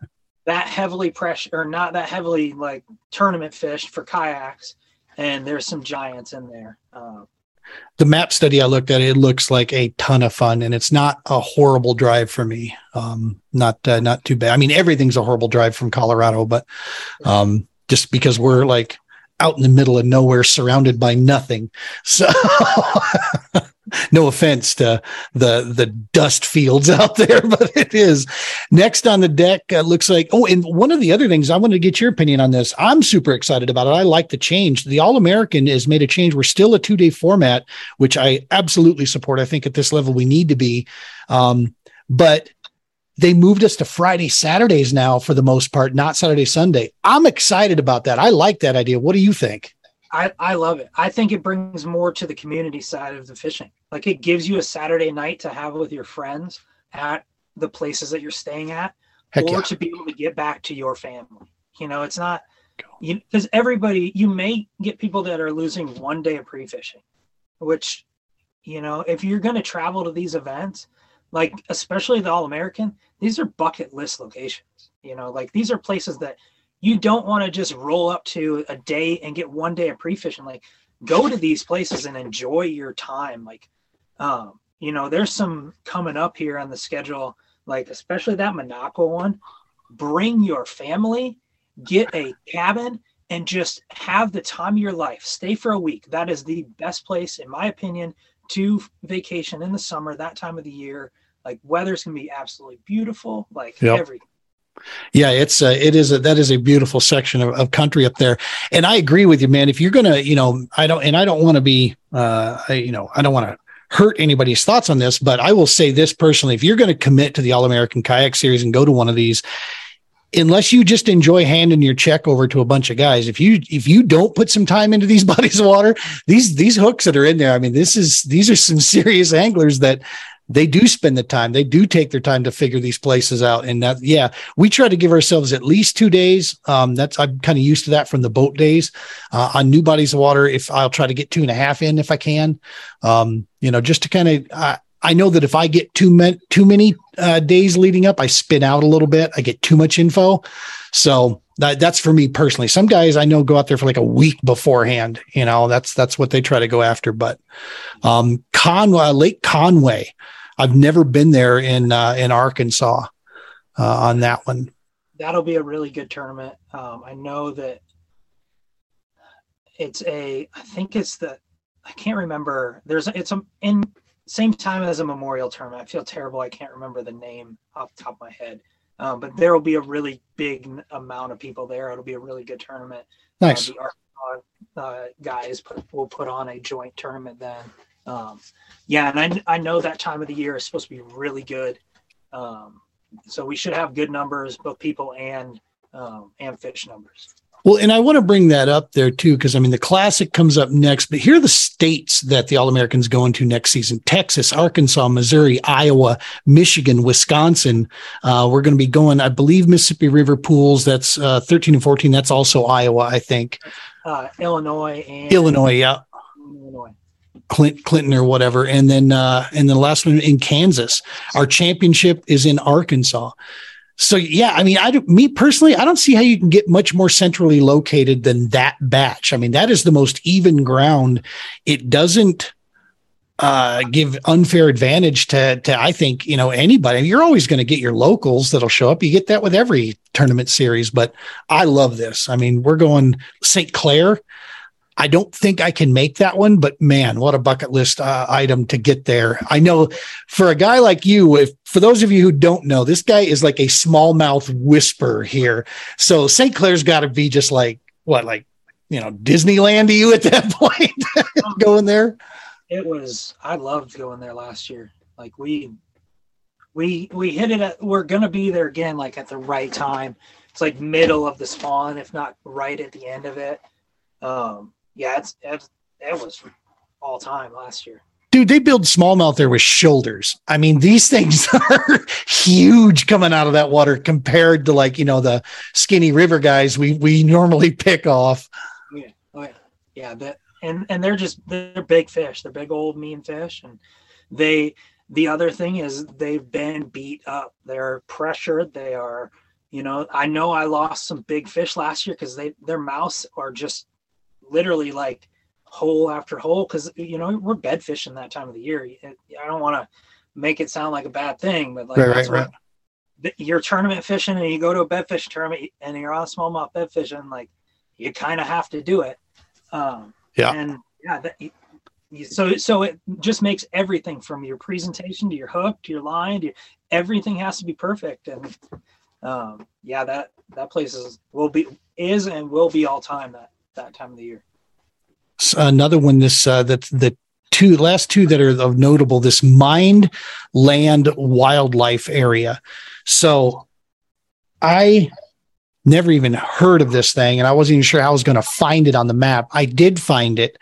that heavily pressure or not that heavily like tournament fish for kayaks. And there's some giants in there. Um, the map study I looked at, it looks like a ton of fun, and it's not a horrible drive for me. Um, not uh, not too bad. I mean, everything's a horrible drive from Colorado, but um, just because we're like out in the middle of nowhere surrounded by nothing. So no offense to the the dust fields out there, but it is. Next on the deck uh, looks like oh, and one of the other things I wanted to get your opinion on this. I'm super excited about it. I like the change. The All American has made a change. We're still a two day format, which I absolutely support. I think at this level we need to be. Um, but they moved us to Friday, Saturdays now for the most part, not Saturday, Sunday. I'm excited about that. I like that idea. What do you think? I, I love it. I think it brings more to the community side of the fishing. Like it gives you a Saturday night to have with your friends at the places that you're staying at, Heck or yeah. to be able to get back to your family. You know, it's not because everybody you may get people that are losing one day of pre-fishing, which you know, if you're going to travel to these events, like especially the All American, these are bucket list locations. You know, like these are places that you don't want to just roll up to a day and get one day of pre fishing. Like, go to these places and enjoy your time. Like, um, you know, there's some coming up here on the schedule, like especially that Monaco one. Bring your family, get a cabin, and just have the time of your life. Stay for a week. That is the best place, in my opinion, to vacation in the summer, that time of the year. Like weather's gonna be absolutely beautiful. Like yep. everything. Yeah, it's uh, it is a, that is a beautiful section of, of country up there, and I agree with you, man. If you're gonna, you know, I don't, and I don't want to be, uh, I, you know, I don't want to hurt anybody's thoughts on this, but I will say this personally: if you're going to commit to the All American Kayak Series and go to one of these, unless you just enjoy handing your check over to a bunch of guys, if you if you don't put some time into these bodies of water, these these hooks that are in there, I mean, this is these are some serious anglers that they do spend the time. They do take their time to figure these places out. And that, yeah, we try to give ourselves at least two days. Um, that's I'm kind of used to that from the boat days. Uh, on new bodies of water, if I'll try to get two and a half in if I can, um, you know, just to kind of. I know that if I get too many too many uh, days leading up, I spin out a little bit. I get too much info, so that, that's for me personally. Some guys I know go out there for like a week beforehand. You know, that's that's what they try to go after. But um, Conway, Lake Conway, I've never been there in uh, in Arkansas uh, on that one. That'll be a really good tournament. Um, I know that it's a. I think it's the. I can't remember. There's it's a in same time as a memorial tournament. I feel terrible. I can't remember the name off the top of my head. Um, but there will be a really big amount of people there. It'll be a really good tournament. Nice. Uh, the Arkansas uh, guys put, will put on a joint tournament then. Um, yeah, and I, I know that time of the year is supposed to be really good. Um, so we should have good numbers, both people and um, and fish numbers. Well, and I want to bring that up there too, because I mean, the classic comes up next, but here are the states that the All Americans go into next season Texas, Arkansas, Missouri, Iowa, Michigan, Wisconsin. Uh, we're going to be going, I believe, Mississippi River Pools. That's uh, 13 and 14. That's also Iowa, I think. Uh, Illinois and Illinois, yeah. Illinois. Clint, Clinton or whatever, and then uh, and then the last one in Kansas. Our championship is in Arkansas. So yeah, I mean, I me personally, I don't see how you can get much more centrally located than that batch. I mean, that is the most even ground. It doesn't uh, give unfair advantage to to I think you know anybody. You're always going to get your locals that'll show up. You get that with every tournament series, but I love this. I mean, we're going St. Clair. I don't think I can make that one, but man, what a bucket list uh, item to get there. I know for a guy like you, if for those of you who don't know, this guy is like a smallmouth whisper here. So St. Clair's got to be just like what, like, you know, Disneyland to you at that point going there? It was, I loved going there last year. Like we, we, we hit it at, we're going to be there again, like at the right time. It's like middle of the spawn, if not right at the end of it. Um, yeah, it's, it's it was all time last year. Dude, they build smallmouth there with shoulders. I mean, these things are huge coming out of that water compared to like, you know, the skinny river guys we we normally pick off. Yeah. Oh, yeah. Yeah. That, and and they're just they're big fish. They're big old mean fish. And they the other thing is they've been beat up. They're pressured. They are, you know, I know I lost some big fish last year because they their mouths are just literally like hole after hole because you know we're bed fishing that time of the year. I don't want to make it sound like a bad thing, but like right, that's right, right. you're tournament fishing and you go to a bed fishing tournament and you're on smallmouth bed fishing, like you kind of have to do it. Um, yeah, and yeah, that, so so it just makes everything from your presentation to your hook to your line to everything has to be perfect and um, yeah that that place is will be is and will be all time that that time of the year. Another one, this uh, that the two last two that are of notable, this Mined Land Wildlife Area. So, I never even heard of this thing, and I wasn't even sure how I was going to find it on the map. I did find it.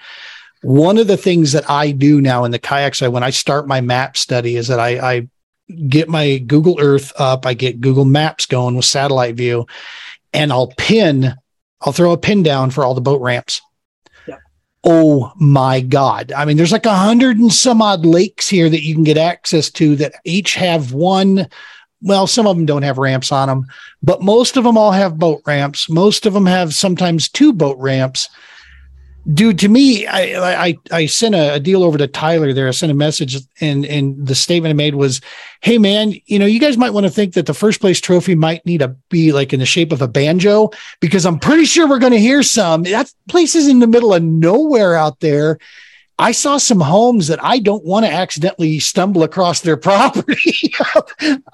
One of the things that I do now in the kayaks, I, when I start my map study, is that I, I get my Google Earth up, I get Google Maps going with satellite view, and I'll pin I'll throw a pin down for all the boat ramps. Yeah. Oh my God. I mean, there's like a hundred and some odd lakes here that you can get access to that each have one. Well, some of them don't have ramps on them, but most of them all have boat ramps. Most of them have sometimes two boat ramps. Dude to me i i i sent a, a, deal over to tyler there i sent a message and and the statement i made was hey man you know you guys might want to think that the first place trophy might need to be like in the shape of a banjo because i'm pretty sure we're going to hear some that place is in the middle of nowhere out there I saw some homes that I don't want to accidentally stumble across their property.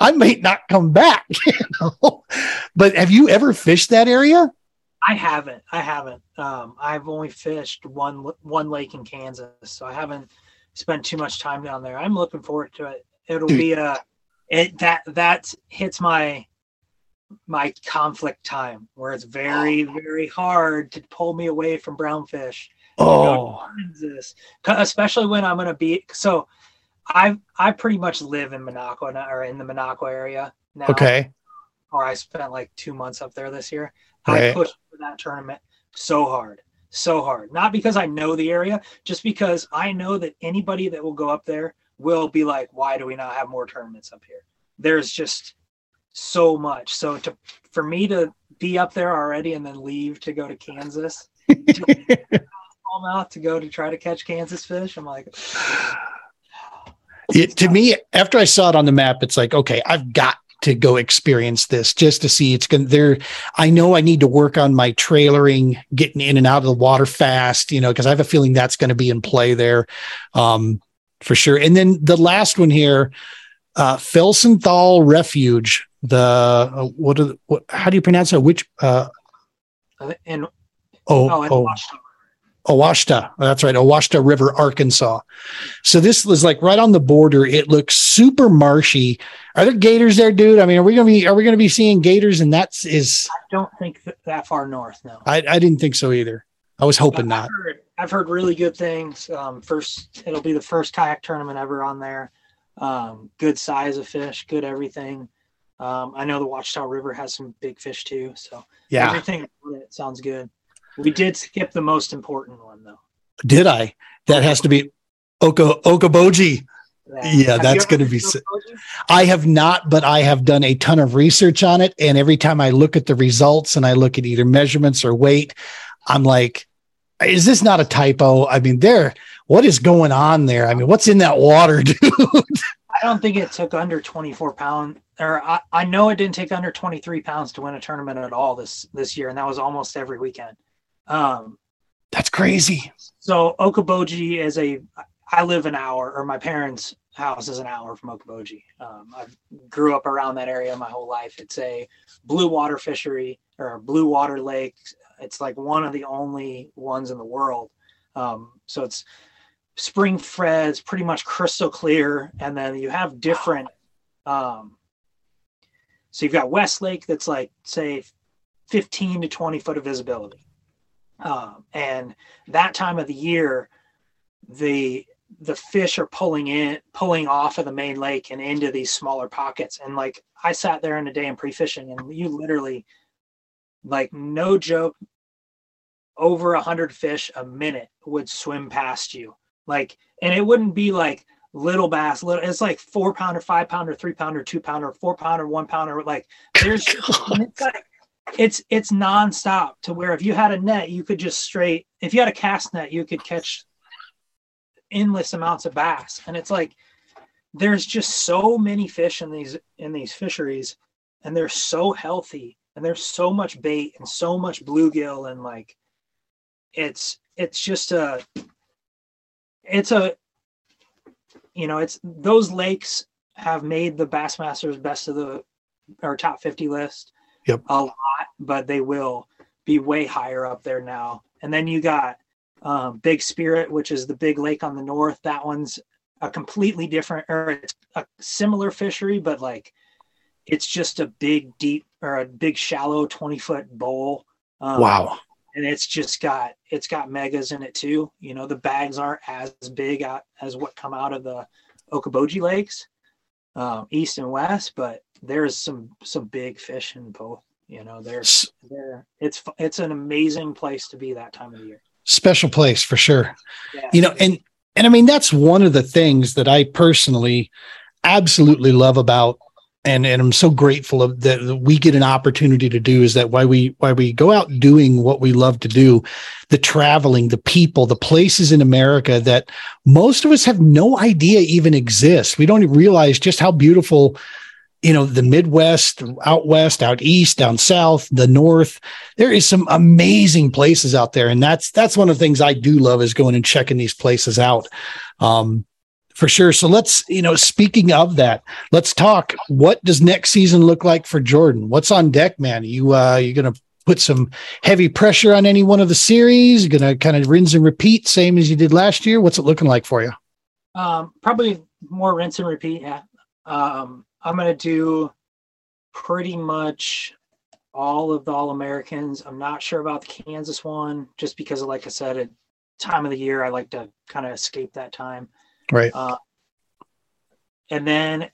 I may not come back, you know? But have you ever fished that area? I haven't. I haven't. Um, I've only fished one one lake in Kansas, so I haven't spent too much time down there. I'm looking forward to it. It'll be a it that that hits my my conflict time where it's very very hard to pull me away from brownfish. Oh, Kansas, especially when I'm going to be so. I I pretty much live in Minocqua or in the Minocqua area now. Okay. Or I spent like two months up there this year. Right. I pushed for that tournament so hard, so hard. Not because I know the area, just because I know that anybody that will go up there will be like, why do we not have more tournaments up here? There's just so much. So to for me to be up there already and then leave to go to Kansas, smallmouth to go to try to catch Kansas fish, I'm like. It, to me, after I saw it on the map, it's like, okay, I've got to go experience this just to see it's going there. I know I need to work on my trailering, getting in and out of the water fast, you know, because I have a feeling that's going to be in play there um, for sure. And then the last one here, uh, Felsenthal Refuge. The uh, what, are the, what? How do you pronounce it? Which? Uh, and oh, oh, oh Ouachita. That's right. Ouachita River, Arkansas. So this was like right on the border. It looks super marshy. Are there gators there, dude? I mean, are we gonna be are we gonna be seeing gators? And that's is I don't think that far north. No, I, I didn't think so either. I was hoping I've not. Heard, I've heard really good things. Um, first, it'll be the first kayak tournament ever on there. Um, good size of fish, good everything. Um, I know the Ouachita River has some big fish too. So yeah, everything it sounds good. We did skip the most important one though. Did I? That has to be Oka Okoboji. Yeah, yeah that's going to be. I have not, but I have done a ton of research on it, and every time I look at the results and I look at either measurements or weight, I'm like, is this not a typo? I mean, there. What is going on there? I mean, what's in that water, dude? I don't think it took under 24 pound, or I, I know it didn't take under 23 pounds to win a tournament at all this this year, and that was almost every weekend. Um, That's crazy. So Okoboji is a. I live an hour, or my parents' house is an hour from Okoboji. Um, I grew up around that area my whole life. It's a blue water fishery or a blue water lake. It's like one of the only ones in the world. Um, so it's spring fed, it's pretty much crystal clear, and then you have different. Um, so you've got West Lake that's like say 15 to 20 foot of visibility. Um, and that time of the year, the the fish are pulling in, pulling off of the main lake and into these smaller pockets. And like I sat there in a day and pre-fishing, and you literally, like no joke, over a hundred fish a minute would swim past you. Like, and it wouldn't be like little bass, little. It's like four pounder, five pounder, three pounder, two pounder, four pounder, one pounder. Like there's, it's like it's it's nonstop to where if you had a net, you could just straight. If you had a cast net, you could catch endless amounts of bass, and it's like there's just so many fish in these in these fisheries, and they're so healthy, and there's so much bait and so much bluegill, and like it's it's just a it's a you know it's those lakes have made the Bassmasters best of the or top 50 list yep. a lot, but they will be way higher up there now. And then you got um, Big Spirit, which is the big lake on the north. That one's a completely different or it's a similar fishery, but like it's just a big, deep or a big, shallow 20 foot bowl. Um, wow. And it's just got it's got megas in it too. You know, the bags aren't as big as what come out of the Okoboji lakes, um, east and west, but there's some some big fish in both. You know, there's there it's it's an amazing place to be that time of the year. Special place for sure. Yeah. You know, and and I mean that's one of the things that I personally absolutely love about and and I'm so grateful of that, that we get an opportunity to do is that why we why we go out doing what we love to do, the traveling, the people, the places in America that most of us have no idea even exist. We don't realize just how beautiful you know the midwest out west out east down south the north there is some amazing places out there and that's that's one of the things i do love is going and checking these places out um for sure. So let's, you know, speaking of that, let's talk. What does next season look like for Jordan? What's on deck, man? You uh you gonna put some heavy pressure on any one of the series? You're gonna kind of rinse and repeat, same as you did last year. What's it looking like for you? Um, probably more rinse and repeat. Yeah. Um, I'm gonna do pretty much all of the All Americans. I'm not sure about the Kansas one, just because, of, like I said, at time of the year, I like to kind of escape that time. Right. Uh, and then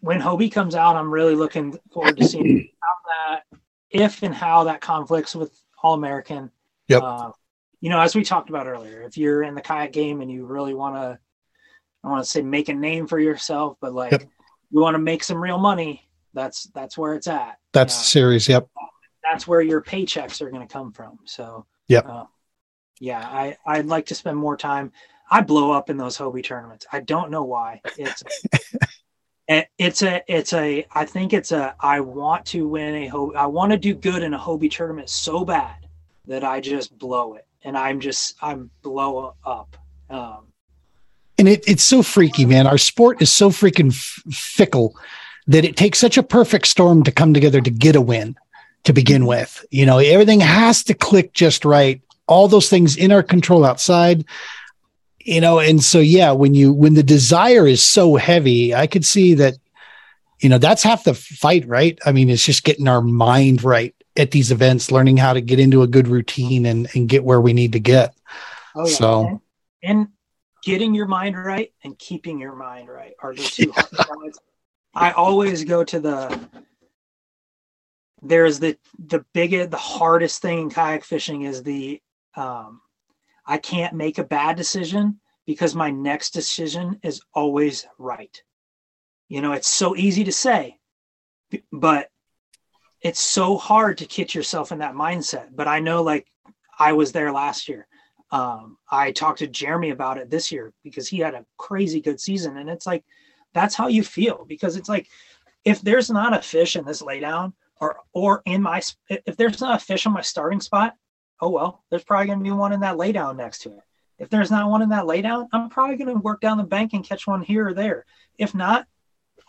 when Hobie comes out, I'm really looking forward to seeing how that, if and how that conflicts with All American. Yep. Uh, you know, as we talked about earlier, if you're in the kayak game and you really want to, I want to say make a name for yourself, but like yep. You want to make some real money, that's that's where it's at. That's the series. Yep. That's where your paychecks are going to come from. So. Yep. Uh, yeah, I I'd like to spend more time. I blow up in those Hobie tournaments. I don't know why. It's it's a it's a I think it's a I want to win a Hobie. I want to do good in a Hobie tournament so bad that I just blow it, and I'm just I'm blow up. Um, and it, it's so freaky, man. Our sport is so freaking f- fickle that it takes such a perfect storm to come together to get a win to begin mm-hmm. with. You know, everything has to click just right. All those things in our control outside you know and so yeah when you when the desire is so heavy i could see that you know that's half the fight right i mean it's just getting our mind right at these events learning how to get into a good routine and and get where we need to get oh, yeah. so and, and, getting your mind right and keeping your mind right are the two yeah. i always go to the there's the the biggest the hardest thing in kayak fishing is the um I can't make a bad decision because my next decision is always right. You know, it's so easy to say, but it's so hard to get yourself in that mindset. But I know, like, I was there last year. Um, I talked to Jeremy about it this year because he had a crazy good season. And it's like, that's how you feel because it's like, if there's not a fish in this laydown or, or in my, if there's not a fish on my starting spot, oh well, there's probably going to be one in that laydown next to it. If there's not one in that laydown, I'm probably going to work down the bank and catch one here or there. If not,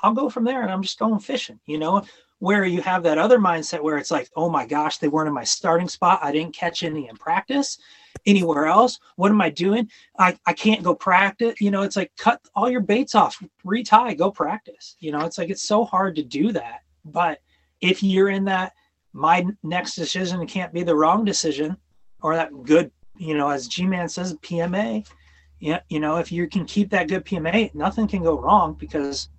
I'll go from there and I'm just going fishing, you know, where you have that other mindset where it's like, oh my gosh, they weren't in my starting spot. I didn't catch any in practice anywhere else. What am I doing? I, I can't go practice. You know, it's like cut all your baits off, retie, go practice. You know, it's like it's so hard to do that. But if you're in that, my next decision can't be the wrong decision or that good, you know, as G Man says, PMA. Yeah, you know, if you can keep that good PMA, nothing can go wrong because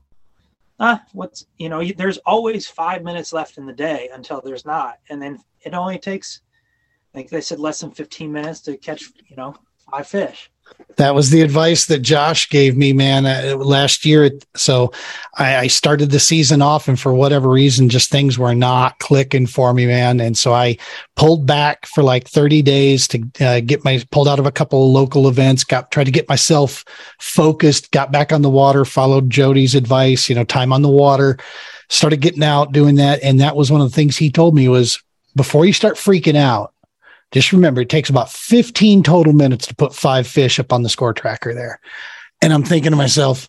ah, what's you know, there's always five minutes left in the day until there's not, and then it only takes, like they said, less than 15 minutes to catch, you know, five fish that was the advice that Josh gave me, man, uh, last year. So I, I, started the season off, and for whatever reason, just things were not clicking for me, man. And so I pulled back for like 30 days to uh, get my pulled out of a couple of local events, got tried to get myself focused, got back on the water, followed Jody's advice, you know, time on the water, started getting out, doing that. And that was one of the things he told me was before you start freaking out, just remember, it takes about 15 total minutes to put five fish up on the score tracker there. And I'm thinking to myself,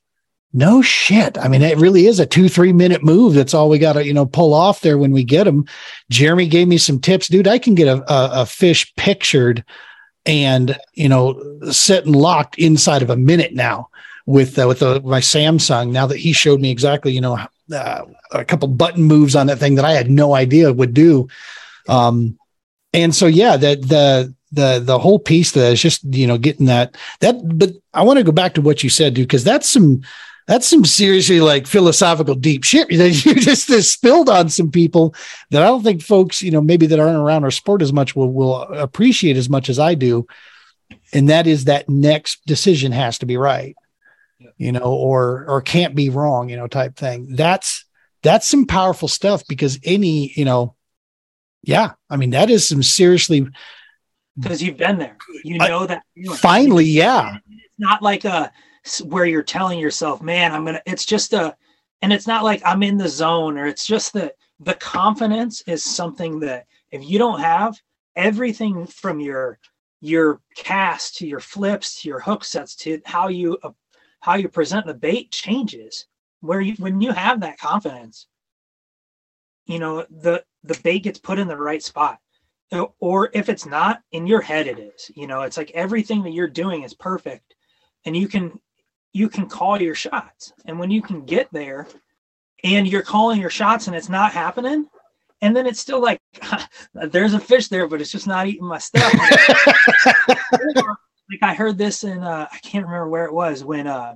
no shit. I mean, it really is a two, three minute move. That's all we got to, you know, pull off there when we get them. Jeremy gave me some tips, dude. I can get a, a, a fish pictured and, you know, set and locked inside of a minute now with, uh, with the, my Samsung. Now that he showed me exactly, you know, uh, a couple button moves on that thing that I had no idea would do. Um, and so yeah that the the the whole piece that is just you know getting that that but i want to go back to what you said dude because that's some that's some seriously like philosophical deep shit that you just, just spilled on some people that i don't think folks you know maybe that aren't around our sport as much will will appreciate as much as i do. And that is that next decision has to be right you know or or can't be wrong you know type thing. That's that's some powerful stuff because any, you know, yeah, I mean, that is some seriously because you've been there. You know that. Finally, yeah. It's not like a where you're telling yourself, "Man, I'm gonna." It's just a, and it's not like I'm in the zone, or it's just that the confidence is something that if you don't have everything from your your cast to your flips to your hook sets to how you uh, how you present the bait changes where you when you have that confidence you know the the bait gets put in the right spot. Or if it's not in your head it is you know it's like everything that you're doing is perfect and you can you can call your shots. And when you can get there and you're calling your shots and it's not happening and then it's still like there's a fish there but it's just not eating my stuff. Like i heard this in uh, i can't remember where it was when uh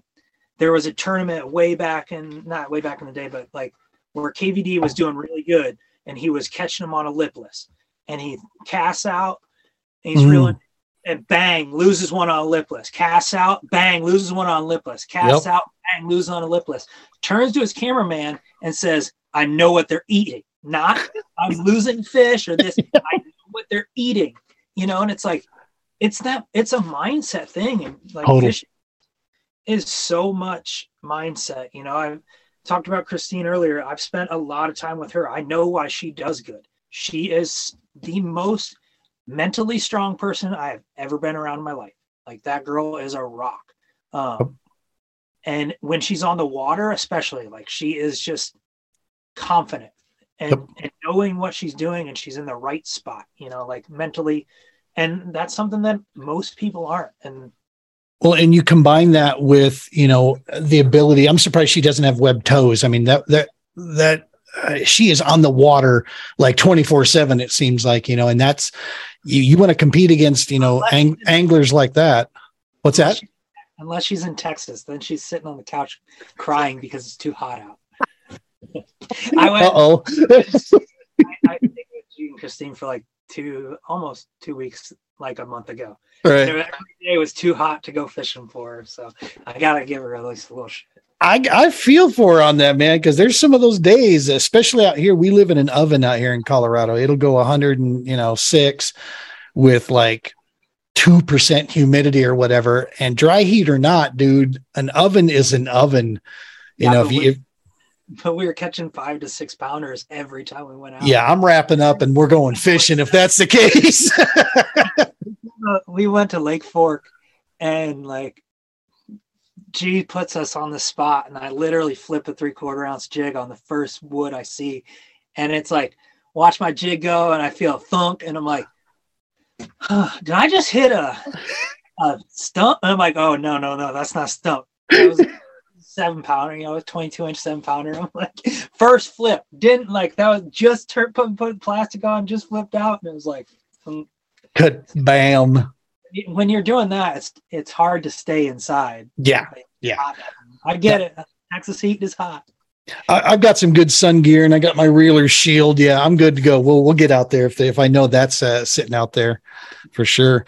there was a tournament way back in not way back in the day but like where kvd was doing really good and he was catching them on a lipless and he casts out and he's mm. reeling and bang loses one on a lipless casts out bang loses one on lipless casts yep. out bang loses on a lipless turns to his cameraman and says i know what they're eating not i'm losing fish or this i know what they're eating you know and it's like it's that it's a mindset thing and like Total. fishing is so much mindset you know i talked about christine earlier i've spent a lot of time with her i know why she does good she is the most mentally strong person I've ever been around in my life. Like that girl is a rock. Um, and when she's on the water, especially, like she is just confident and, yep. and knowing what she's doing and she's in the right spot, you know, like mentally. And that's something that most people aren't. And well, and you combine that with, you know, the ability. I'm surprised she doesn't have web toes. I mean, that that that uh, she is on the water like 24 7 it seems like you know and that's you, you want to compete against you know ang- anglers like that what's that unless she's in texas then she's sitting on the couch crying because it's too hot out i went oh I, I think with christine for like two almost two weeks like a month ago right every day was too hot to go fishing for her so i gotta give her at least a little shit I, I feel for her on that, man, because there's some of those days, especially out here. We live in an oven out here in Colorado. It'll go 100 and you know six with like two percent humidity or whatever. And dry heat or not, dude, an oven is an oven. You know, if you. If, but we were catching five to six pounders every time we went out. Yeah, I'm wrapping up and we're going fishing if that's the case. we went to Lake Fork and like G puts us on the spot, and I literally flip a three quarter ounce jig on the first wood I see, and it's like watch my jig go, and I feel a thunk, and I'm like, huh, did I just hit a a stump? And I'm like, oh no no no, that's not stump. Was seven pounder, you know, 22 inch seven pounder. I'm like, first flip, didn't like that was just turn put put plastic on, just flipped out, and it was like, good bam when you're doing that, it's it's hard to stay inside. Yeah, yeah. I get it. Texas heat is hot. I, have got some good sun gear and I got my reeler shield. Yeah, I'm good to go. We'll we'll get out there if they, if I know that's uh, sitting out there for sure.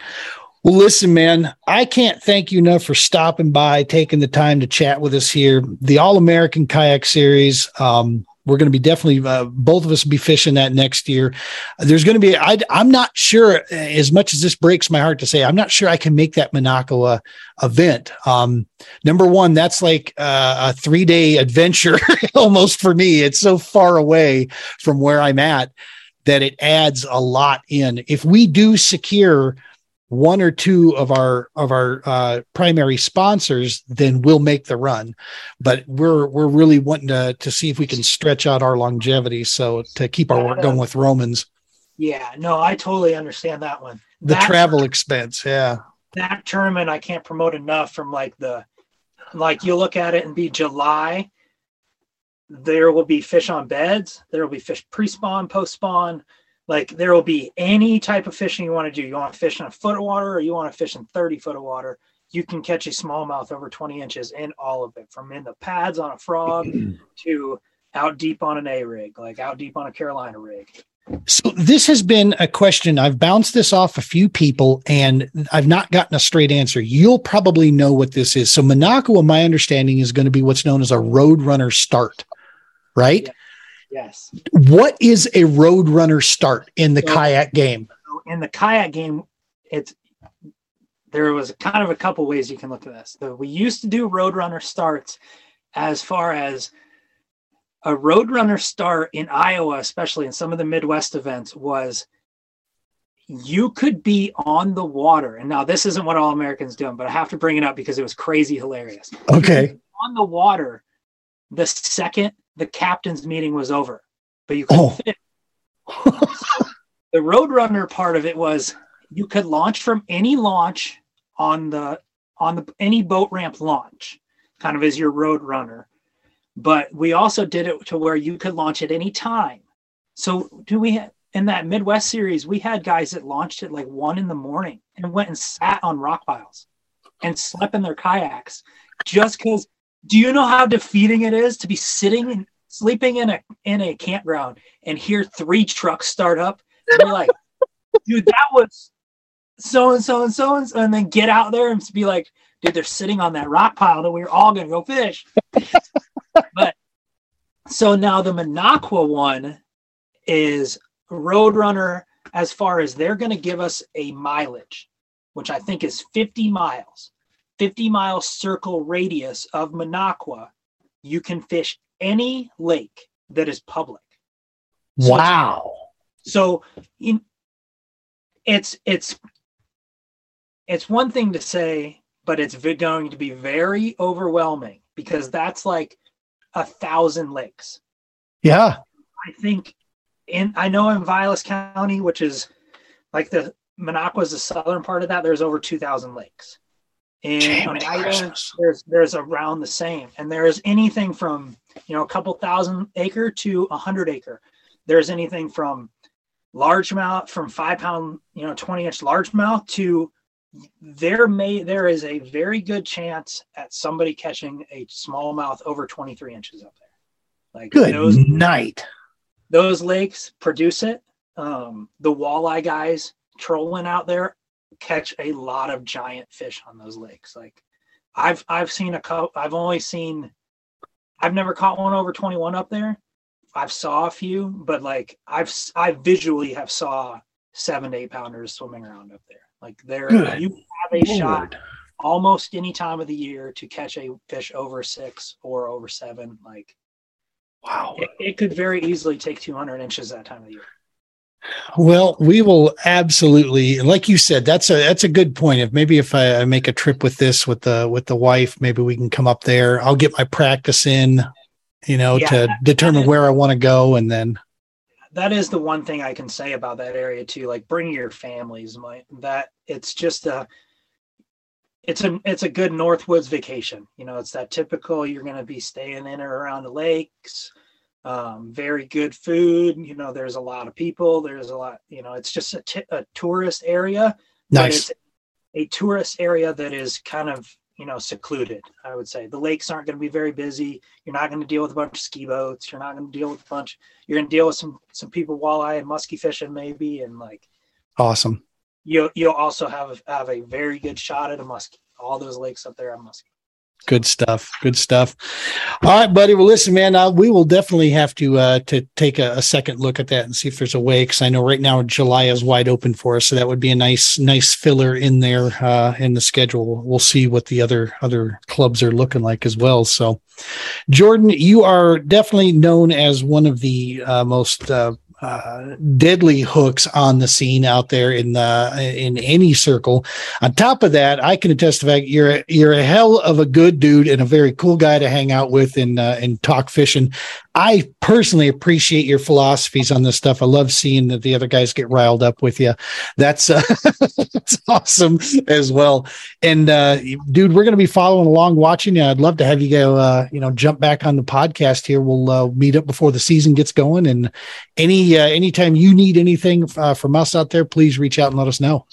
Well, listen, man, I can't thank you enough for stopping by, taking the time to chat with us here. The All American Kayak Series. Um, we're going to be definitely uh, both of us be fishing that next year. There's going to be I, am not sure as much as this breaks my heart to say I'm not sure I can make that Minocqua event. Um, number one, that's like uh, a three day adventure almost for me. It's so far away from where I'm at that it adds a lot in. If we do secure one or two of our of our uh, primary sponsors, then we'll make the run. But we're we're really wanting to to see if we can stretch out our longevity, so to keep our work going with Romans. Yeah, no, I totally understand that one. The that travel expense, yeah. That tournament I can't promote enough from like the like you look at it and be July. There will be fish on beds. There will be fish pre-spawn, post-spawn like there will be any type of fishing you want to do. You want to fish in a foot of water or you want to fish in 30 foot of water. You can catch a smallmouth over 20 inches in all of it, from in the pads on a frog to out deep on an A rig, like out deep on a Carolina rig. So this has been a question. I've bounced this off a few people and I've not gotten a straight answer. You'll probably know what this is. So Minocqua, my understanding, is going to be what's known as a road runner start, right? Yeah. Yes. What is a road runner start in the so, kayak game? In the kayak game, it's there was kind of a couple ways you can look at this. So we used to do roadrunner starts as far as a roadrunner start in Iowa, especially in some of the Midwest events, was you could be on the water. And now this isn't what all Americans do, but I have to bring it up because it was crazy hilarious. Okay. On the water the second the captain's meeting was over, but you couldn't oh. fit. the roadrunner part of it was you could launch from any launch on the on the any boat ramp launch, kind of as your road runner. But we also did it to where you could launch at any time. So do we in that Midwest series, we had guys that launched at like one in the morning and went and sat on rock piles and slept in their kayaks just because do you know how defeating it is to be sitting sleeping in a in a campground and hear three trucks start up and you're like dude that was so and so and so and so, and then get out there and be like, dude, they're sitting on that rock pile that we are all gonna go fish. but so now the Minocqua one is Roadrunner as far as they're gonna give us a mileage, which I think is 50 miles, 50 mile circle radius of Minocqua. You can fish any lake that is public. Wow. So, so in, it's it's it's one thing to say, but it's going to be very overwhelming because that's like a thousand lakes. Yeah. I think in I know in Vilas County, which is like the Minocqua is the southern part of that, there's over two thousand lakes. In Oneida, there's there's around the same. And there's anything from you know a couple thousand acre to a hundred acre. There's anything from largemouth from five pound, you know, 20 inch largemouth to there may there is a very good chance at somebody catching a smallmouth over 23 inches up there. Like good those, night. Those lakes produce it. Um, the walleye guys trolling out there catch a lot of giant fish on those lakes. Like I've I've seen a couple. I've only seen. I've never caught one over 21 up there. I've saw a few, but like I've I visually have saw seven to eight pounders swimming around up there. Like there, Good you have a Lord. shot almost any time of the year to catch a fish over six or over seven. Like, wow, it, it could very easily take 200 inches that time of the year. Well, we will absolutely, like you said, that's a that's a good point. If maybe if I make a trip with this with the with the wife, maybe we can come up there. I'll get my practice in, you know, yeah, to determine where I want to go, and then that is the one thing I can say about that area too. Like bring your families. My that it's just a it's a it's a good Northwoods vacation. You know, it's that typical. You're going to be staying in or around the lakes. Um, very good food. You know, there's a lot of people. There's a lot. You know, it's just a, t- a tourist area. Nice. a tourist area that is kind of you know secluded i would say the lakes aren't going to be very busy you're not going to deal with a bunch of ski boats you're not going to deal with a bunch you're going to deal with some some people walleye and musky fishing maybe and like awesome you'll you'll also have have a very good shot at a muskie all those lakes up there are muskie Good stuff. Good stuff. All right, buddy. Well, listen, man, uh, we will definitely have to uh, to take a, a, second look at that and see if there's a way. Because I know right now July is wide open for us, so that would be a nice nice filler in there uh, in the schedule. We'll see what the other other clubs are looking like as well. So, Jordan, you are definitely known as one of the uh, most uh, deadly hooks on the scene out there in the in any circle. On top of that, I can attest to fact you're you're a hell of a good dude and a very cool guy to hang out with and uh, and talk fishing. I personally appreciate your philosophies on this stuff. I love seeing that the other guys get riled up with you. That's uh, that's awesome as well. And uh, dude, we're going to be following along, watching you. I'd love to have you go, uh, you know, jump back on the podcast here. We'll uh, meet up before the season gets going. And any uh, anytime you need anything uh, from us out there, please reach out and let us know.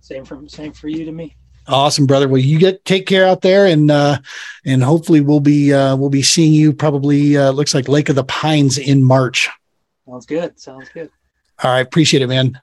Same from same for you to me. Awesome, brother. Well, you get take care out there, and uh, and hopefully we'll be uh, we'll be seeing you probably uh, looks like Lake of the Pines in March. Sounds good. Sounds good. All right, appreciate it, man.